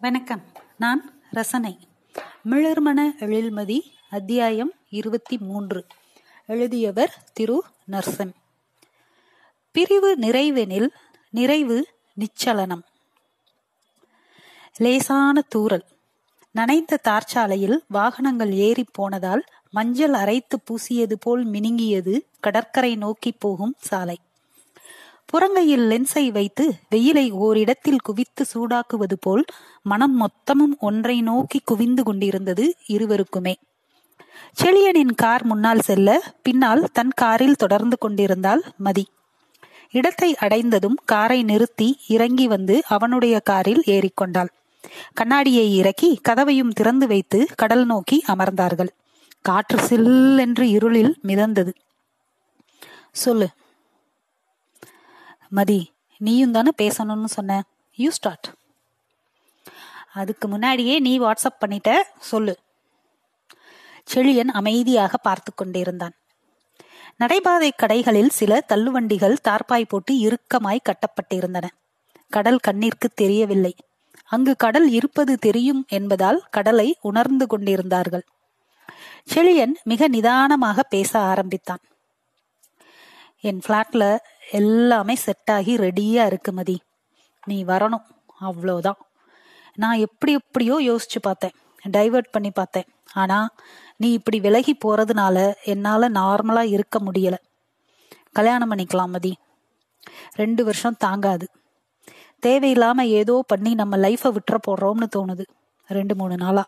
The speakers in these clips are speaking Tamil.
வணக்கம். நான் ரசனை. மிளர்மண எழில்மதி அத்தியாயம் இருபத்தி மூன்று. எழுதியவர் திரு நர்சன். பிரிவு நிறைவெனில் நிறைவு நிச்சலனம். லேசான தூறல். நனைந்த தார்ச்சாலையில் வாகனங்கள் ஏறி போனதால் மஞ்சள் அரைத்து பூசியது போல் மினுங்கியது கடற்கரை நோக்கி போகும் சாலை. புறங்கையில் லென்ஸை வைத்து வெயிலை ஓரிடத்தில் குவித்து சூடாக்குவது போல் மனம் மொத்தமும் ஒன்றை நோக்கி குவிந்து கொண்டிருந்தது இருவருக்குமே. செழியனின் கார் முன்னால் செல்ல பின்னால் தன் காரில் தொடர்ந்து கொண்டிருந்தாள் மதி. இடத்தை அடைந்ததும் காரை நிறுத்தி இறங்கி வந்து அவனுடைய காரில் ஏறிக்கொண்டாள். கண்ணாடியை இறக்கி கதவையும் திறந்து வைத்து கடல் நோக்கி அமர்ந்தார்கள். காற்று சில் என்று இருளில் மிதந்தது. சொல்லு மதி நீயும் தானே பேசணும்னு சொன்ன. யூ ஸ்டார்ட் அதுக்கு முன்னாடியே நீ வாட்ஸ்அப் பண்ணிட்ட சொல்லு. செழியன் அமைதியாக பார்த்து கொண்டிருந்தான். நடைபாதை கடைகளில் சில தள்ளுவண்டிகள் தார்பாய் போட்டு இறுக்கமாய் கட்டப்பட்டிருந்தன. கடல் கண்ணிற்கு தெரியவில்லை. அங்கு கடல் இருப்பது தெரியும் என்பதால் கடலை உணர்ந்து கொண்டிருந்தார்கள். செழியன் மிக நிதானமாக பேச ஆரம்பித்தான். என் ஃப்ளாட்ல எல்லாமே செட் ஆகி ரெடியா இருக்கு மதி. நீ வரணும். அவ்வளோதான் நான் எப்படி எப்படியோ யோசிச்சு பார்த்தேன். டைவர்ட் பண்ணி பார்த்தேன். ஆனா நீ இப்படி விலகி போறதுனால என்னால நார்மலா இருக்க முடியல. கல்யாணம் பண்ணிக்கலாம் மதி. ரெண்டு வருஷம் தாங்காது. தேவையில்லாம ஏதோ பண்ணி நம்ம லைஃபை விட்டுற போடுறோம்னு தோணுது. ரெண்டு மூணு நாளா.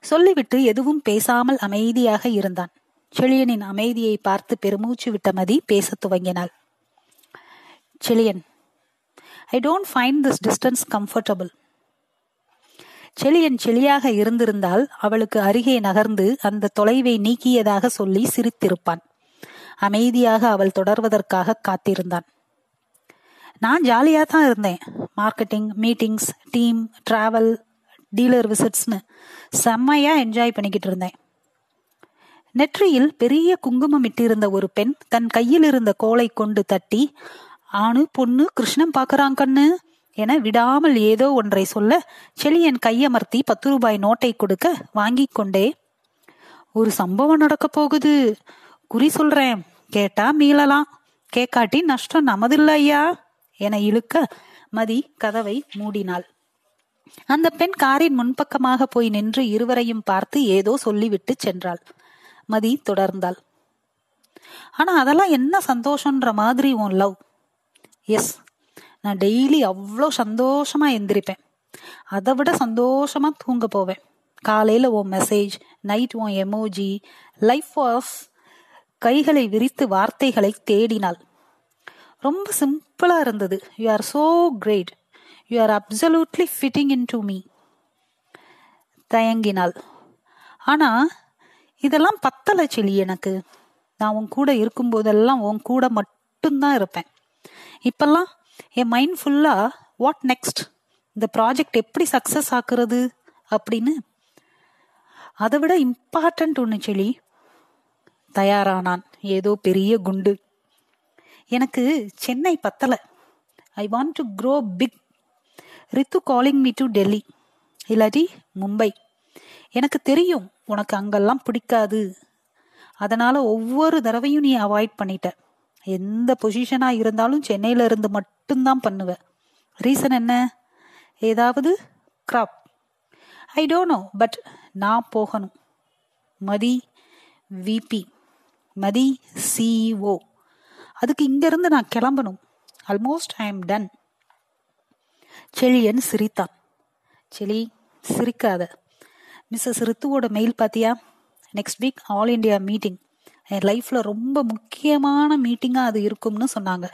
சொல்லிவிட்டு எதுவும் பேசாமல் அமைதியாக இருந்தான். செழியனின் அமைதியை பார்த்து பெருமூச்சு விட்ட மதி பேசத் துவங்கினாள். Chezhiyan I don't find this distance comfortable Chezhiyan செளியாக இருந்திருந்தால் அவளுக்கு அருகே நகர்ந்து அந்த தொலைவை நீக்கியதாக சொல்லி சிரித்திருப்பான். அமைதியாக அவள் தொடர்வதற்காக காத்திருந்தான். நான் ஜாலியா தான் இருந்தேன். Marketing meetings team travel dealer விசிட்ஸ்னு செம்மையா என்ஜாய் பண்ணிக்கிட்டு இருந்தேன். நெற்றியில் பெரிய குங்குமம் இட்டிருந்த ஒரு பெண் தன் கையில் இருந்த கோலை கொண்டு தட்டி ஆணு பொண்ணு கிருஷ்ணன் பாக்குறான் கண்ணு என விடாமல் ஏதோ ஒன்றை சொல்ல செழியன் கையமர்த்தி பத்து ரூபாய் நோட்டை கொடுக்க வாங்கி கொண்டே ஒரு சம்பவம் நடக்க போகுது. குறி சொல்றேன். கேட்டா மீளலாம். கேக்காட்டி நஷ்டம் நமதில்ல ஐயா என இழுக்க மதி கதவை மூடினாள். அந்த பெண் காரின் முன்பக்கமாக போய் நின்று இருவரையும் பார்த்து ஏதோ சொல்லிவிட்டு சென்றாள். மதி தொடர்ந்தாள். ஆனா அதெல்லாம் என்ன சந்தோஷன்ற மாதிரி உன் லவ் எஸ் நான் டெய்லி அவ்வளோ சந்தோஷமா எந்திரிப்பேன். அதை விட சந்தோஷமா தூங்க போவேன். காலையில உன் மெசேஜ் நைட் உன் எமோஜி லைஃப் வாஸ் கைகளை விரித்து வார்த்தைகளை தேடினாள். ரொம்ப சிம்பிளா இருந்தது. You are so great you are absolutely fitting in to me தயங்கினாள். ஆனா இதெல்லாம் பத்தல செளி எனக்கு. நான் உன் கூட இருக்கும் போதெல்லாம் உன் கூட மட்டும்தான் இருப்பேன். இப்பெல்லாம் என் மைண்ட் ஃபுல்லா வாட் நெக்ஸ்ட் இந்த ப்ராஜெக்ட் எப்படி சக்சஸ் ஆக்குறது அப்படின்னு. அதை விட இம்பார்ட்டன்ட் ஒன்று செழி தயாரானான். ஏதோ பெரிய குண்டு. எனக்கு சென்னை பத்தல. I want to grow big Ritu calling me to Delhi இல்லாட்டி மும்பை. எனக்கு தெரியும் உனக்கு அங்கெல்லாம் பிடிக்காது. அதனால ஒவ்வொரு தடவையும் நீ அவாய்ட் பண்ணிட்ட. எந்த பொசிஷனா இருந்தாலும் சென்னையில இருந்து மட்டும்தான் பண்ணுவ. ரீசன் என்ன? ஏதாவது crap I don't know but நான் போகணும். மதி விபி மதி சிஇஓ அதுக்கு இங்கிருந்து நான் கிளம்பணும். Almost I am done Chezhiyan சிரித்தான். செளி சிரிக்காத. மிஸ்ஸஸ் ரித்துவோட மெயில் பார்த்தியா next week all India meeting என் லைஃப்பில் ரொம்ப முக்கியமான மீட்டிங்காக அது இருக்கும்னு சொன்னாங்க.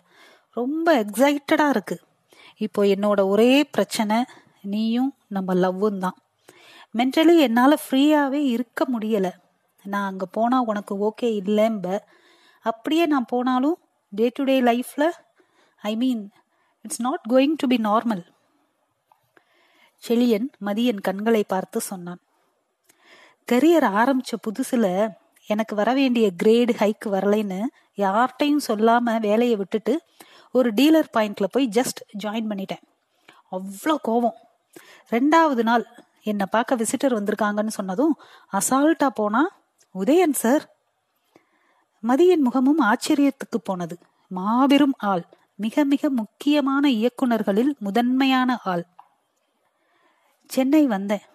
ரொம்ப எக்ஸைட்டடாக இருக்கு. இப்போ என்னோட ஒரே பிரச்சனை நீயும் நம்ம லவ்வும் தான். மென்டலி என்னால் ஃப்ரீயாகவே இருக்க முடியலை. நான் அங்கே போனால் உனக்கு ஓகே இல்லைம்ப. அப்படியே நான் போனாலும் டே டு டே லைஃப்பில் I mean it's not going to be normal Chezhiyan மதியன் கண்களை பார்த்து சொன்னான். கரியர் ஆரம்பிச்ச புதுசுல எனக்கு வர வேண்டிய கிரேடு ஹைக் வரலைன்னு யார்கிட்டையும் சொல்லாம வேலையை விட்டுட்டு ஒரு டீலர் பாயிண்ட்ல போய் ஜஸ்ட் ஜாயின் பண்ணிட்டேன். அவ்வளோ கோபம் ரெண்டாவது நாள் என்னை பார்க்க விசிட்டர் வந்திருக்காங்கன்னு சொன்னதும் அசால்ட்டா போனா உதயன் சார் மதியின் முகமும் ஆச்சரியத்துக்கு போனது. மாபெரும் ஆள். மிக மிக முக்கியமான இயக்குனர்களில் முதன்மையான ஆள். சென்னை வந்தேன்.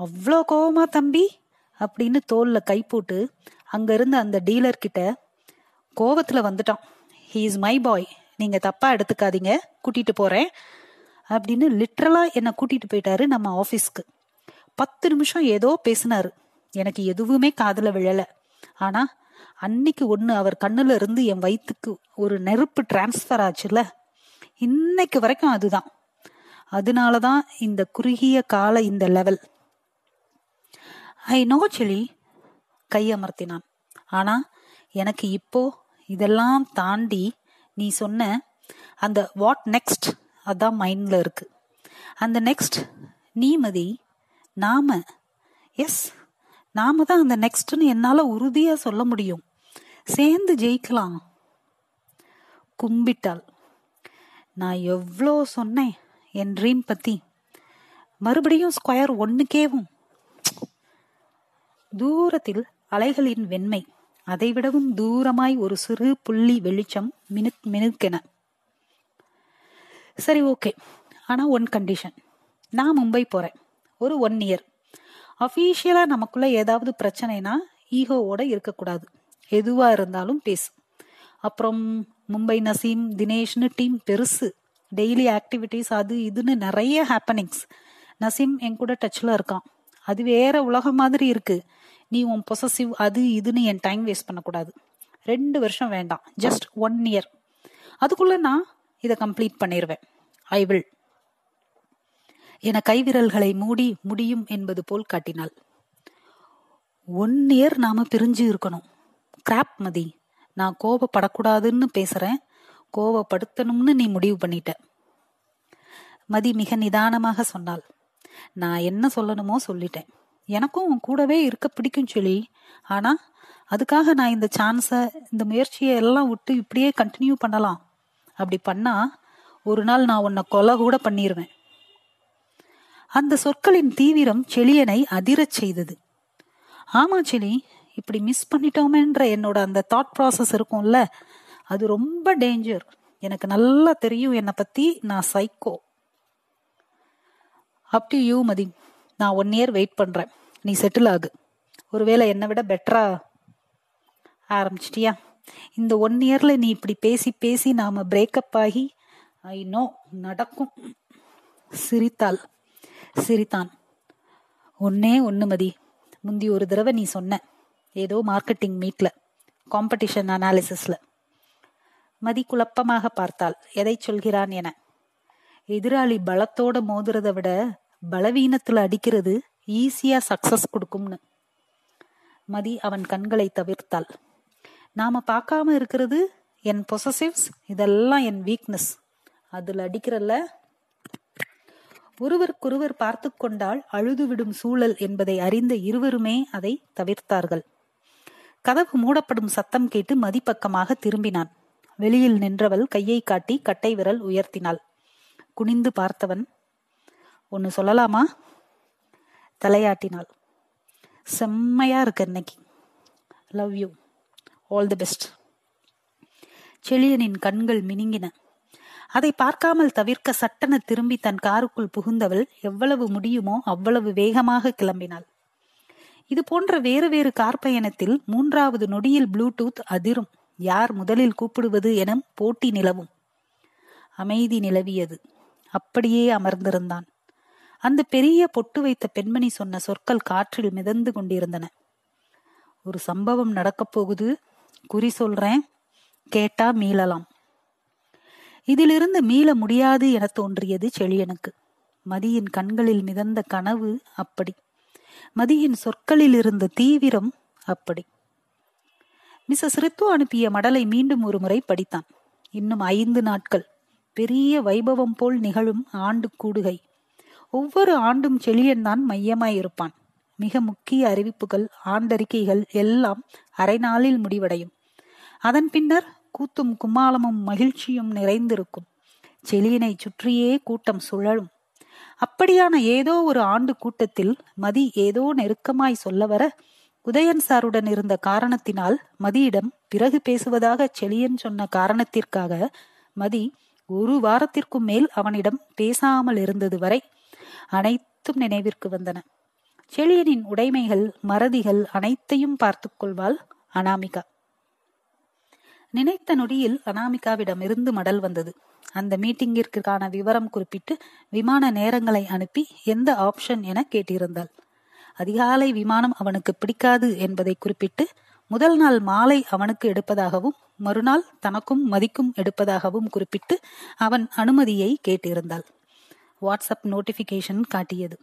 அவ்வளோ கோவமா தம்பி? அப்படின்னு தோல்ல கை போட்டு அங்க இருந்த அந்த டீலர் கிட்ட கோவத்துல வந்துட்டான். ஹீ இஸ் மை பாய் நீங்க தப்பா எடுத்துக்காதீங்க. கூட்டிட்டு போறேன். அப்படின்னு லிட்ரலா என்னை கூட்டிட்டு போயிட்டாரு நம்ம ஆபீஸ்க்கு பத்து நிமிஷம் ஏதோ பேசினாரு. எனக்கு எதுவுமே காதுல விழல. ஆனா அன்னைக்கு ஒண்ணு அவர் கண்ணுல இருந்து என் வயிற்றுக்கு ஒரு நெருப்பு டிரான்ஸ்பர் ஆச்சுல இன்னைக்கு வரைக்கும் அதுதான். அதனாலதான் இந்த குறுகிய கால இந்த லெவல் ஐ நோ செலி கையமர்த்தினான் ஆனா எனக்கு இப்போ இதெல்லாம் தாண்டி நீ சொன்ன அந்த வாட் நெக்ஸ்ட் அதான் மைண்ட்ல இருக்கு. அந்த நெக்ஸ்ட் நீமதி நாம. எஸ் நாம தான் அந்த நெக்ஸ்ட்னு என்னால உறுதியா சொல்ல முடியும். சேர்ந்து ஜெயிக்கலாம். கும்பிட்டாள். நான் எவ்வளோ சொன்னேன் என் ட்ரீம் பத்தி. மறுபடியும் ஸ்கொயர் ஒன்னுக்கேவும் தூரத்தில் அலைகளின் வெண்மை அதைவிடவும் தூரமாய் ஒரு சிறு புள்ளி வெளிச்சம் மினுக் மினுக்கென. சரி ஓகே. ஆனா ஒன் கண்டிஷன் நான் மும்பை போறேன். ஒரு ஒன் இயர் அஃபீஷியலா நமக்குள்ள ஏதாவது பிரச்சனைனா ஈகோவோட இருக்கக்கூடாது. எதுவா இருந்தாலும் பேசு. அப்புறம் மும்பை நசீம் தினேஷ்னு டீம் பெருசு. டெய்லி ஆக்டிவிட்டிஸ் அது இதுன்னு நிறைய ஹேப்பனிங்ஸ் நசீம் என் கூட டச்சில் இருக்கான். அது வேற உலகம் மாதிரி இருக்குது நீ உன் பொசசிவ் அது இதுன்னு என் டைம் வேஸ்ட் பண்ணக்கூடாது. ரெண்டு வருஷம் வேண்டாம். ஜஸ்ட் ஒன் இயர் அதுக்குள்ள நான் இதை கம்ப்ளீட் பண்ணிடுவேன் ஐ வில் என கைவிரல்களை மூடி முடியும் என்பது போல் காட்டினாள். ஒன் இயர் நாம பிரிஞ்சு இருக்கணும். கிராப் மதி. நான் கோபப்படக்கூடாதுன்னு பேசுறேன். கோபப்படுத்தணும்னு நீ முடிவு பண்ணிட்ட. மதி மிக நிதானமாக சொன்னாள். நான் என்ன சொல்லணுமோ சொல்லிட்டேன். எனக்கும் உன் கூடவே இருக்க பிடிக்கும் சொல்லி ஆனா அதுக்காக நான் இந்த சான்ஸை இந்த முயற்சியை எல்லாம் விட்டு இப்படியே கண்டினியூ பண்ணலாம். அப்படி பண்ணா ஒரு நாள் நான் உன்னை கொலை கூட பண்ணிடுவேன் அந்த சொற்களின் தீவிரம் செளியனை அதிரச் செய்தது. ஆமா செளி இப்படி மிஸ் பண்ணிட்டோமேன்ற என்னோட அந்த தாட் ப்ராசஸ் இருக்கும்ல அது ரொம்ப டேஞ்சர் எனக்கு நல்லா தெரியும் என்னை பத்தி நான் psycho up to you Mathi. நான் ஒன் இயர் வெயிட் பண்றேன். நீ செட்டில் ஆகு. ஒருவேளை என்னை விட பெட்டரா ஆரம்பிச்சிட்டியா? இந்த ஒன் இயர்ல நீ இப்படி பேசி பேசி நாம பிரேக்கப் ஆகி ஐ நோ நடக்கும். சிரித்தாள். சிரித்தான். ஒன்னே ஒன்று மதி. முந்தி ஒரு தடவை நீ சொன்ன. ஏதோ மார்க்கெட்டிங் மீட்ல காம்படிஷன் அனாலிசிஸ்ல மதி குழப்பமாக பார்த்தாள். எதை சொல்கிறான் என. எதிராளி பலத்தோட மோதுறதை விட பலவீனத்துல அடிக்கிறது ஈஸியா சக்சஸ் கொடுக்கும்னு. மதி அவன் கண்களை தவிர்த்தாள். நாம பார்க்காம இருக்கிறது என் பொசசிவ்ஸ் இதெல்லாம் என் வீக்னஸ் அதுல அடிக்கிறல்ல. ஒருவருக்கொருவர் பார்த்து கொண்டால் அழுதுவிடும் சூழல் என்பதை அறிந்த இருவருமே அதை தவிர்த்தார்கள். கதவு மூடப்படும் சத்தம் கேட்டு மதிப்பக்கமாக திரும்பினான். வெளியில் நின்றவள் கையை காட்டி கட்டை விரல் உயர்த்தினாள். குனிந்து பார்த்தவன் ஒன்னு சொல்லலாமா? தலையாட்டினாள். செம்மையா இருக்கு இன்னைக்கு. Love you all the best செழியனின் கண்கள் மினுங்கின. அதை பார்க்காமல் தவிர்க்க சட்டென திரும்பி தன் காருக்குள் புகுந்தவள் எவ்வளவு முடியுமோ அவ்வளவு வேகமாக கிளம்பினாள். இது போன்ற வேறு வேறு கார் பயணத்தில் மூன்றாவது நொடியில் ப்ளூடூத் அதிரும். யார் முதலில் கூப்பிடுவது என போட்டி நிலவும். அமைதி நிலவியது. அப்படியே அமர்ந்திருந்தான். அந்த பெரிய பொட்டு வைத்த பெண்மணி சொன்ன சொற்கள் காற்றில் மிதந்து கொண்டிருந்தன. ஒரு சம்பவம் நடக்கப் போகுது. குறி சொல்றேன். கேட்டா மீளலாம். இதிலிருந்து மீள முடியாது என தோன்றியது செழியனுக்கு. மதியின் கண்களில் மிதந்த கனவு அப்படி. மதியின் சொற்களில் இருந்த தீவிரம் அப்படி. மிஸ்ஸஸ் ரித்து அனுப்பிய மடலை மீண்டும் ஒரு முறை படித்தான். இன்னும் ஐந்து நாட்கள். பெரிய வைபவம் போல் நிகழும் ஆண்டு கூடுகை. ஒவ்வொரு ஆண்டும் செழியன் தான் மையமாயிருப்பான் மிக முக்கிய அறிவிப்புகள் ஆண்டறிக்கைகள் எல்லாம் அரை நாளில் முடிவடையும். அதன் பின்னர் கூத்தும் குமாலமும் மகிழ்ச்சியும் நிறைந்திருக்கும். செலியனை சுற்றியே கூட்டம் சுழலும். அப்படியான ஏதோ ஒரு ஆண்டு கூட்டத்தில் மதி ஏதோ நெருக்கமாய் சொல்ல வர உதயன் சாருடன் இருந்த காரணத்தினால் மதியிடம் பிறகு பேசுவதாக செளியன் சொன்ன காரணத்திற்காக மதி ஒரு வாரத்திற்கும் மேல் அவனிடம் பேசாமல் இருந்தது வரை அனைத்தும் நினைவிற்கு வந்தன. செழியனின் உடைமைகள் மறதிகள் அனைத்தையும் பார்த்து கொள்வாள் அனாமிகா. நினைத்த நொடியில் அனாமிகாவிடம் இருந்து மடல் வந்தது. அந்த மீட்டிங்கிற்கான விவரம் குறிப்பிட்டு விமான நேரங்களை அனுப்பி எந்த ஆப்ஷன் என கேட்டிருந்தாள். அதிகாலை விமானம் அவனுக்கு பிடிக்காது என்பதை குறிப்பிட்டு முதல் நாள் மாலை அவனுக்கு எடுப்பதாகவும் மறுநாள் தனக்கும் மதிக்கும் எடுப்பதாகவும் குறிப்பிட்டு அவன் அனுமதியை கேட்டிருந்தாள். வாட்ஸ்அப் நோட்டிபிகேஷன் காட்டியது.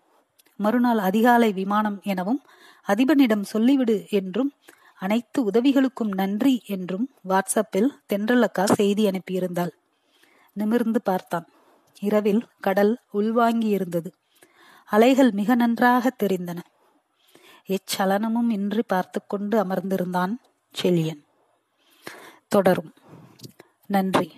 மறுநாள் அதிகாலை விமானம் எனவும் அதிபனிடம் சொல்லிவிடு என்றும் அனைத்து உதவிகளுக்கும் நன்றி என்றும் வாட்ஸ்அப்பில் தென்றலக்கா செய்தி அனுப்பியிருந்தாள். நிமிர்ந்து பார்த்தான். இரவில் கடல் உள்வாங்கி இருந்தது அலைகள் மிக நன்றாக தெரிந்தன. எச்சலனமும் இன்றி பார்த்து கொண்டு அமர்ந்திருந்தான் செழியன். தொடரும். நன்றி.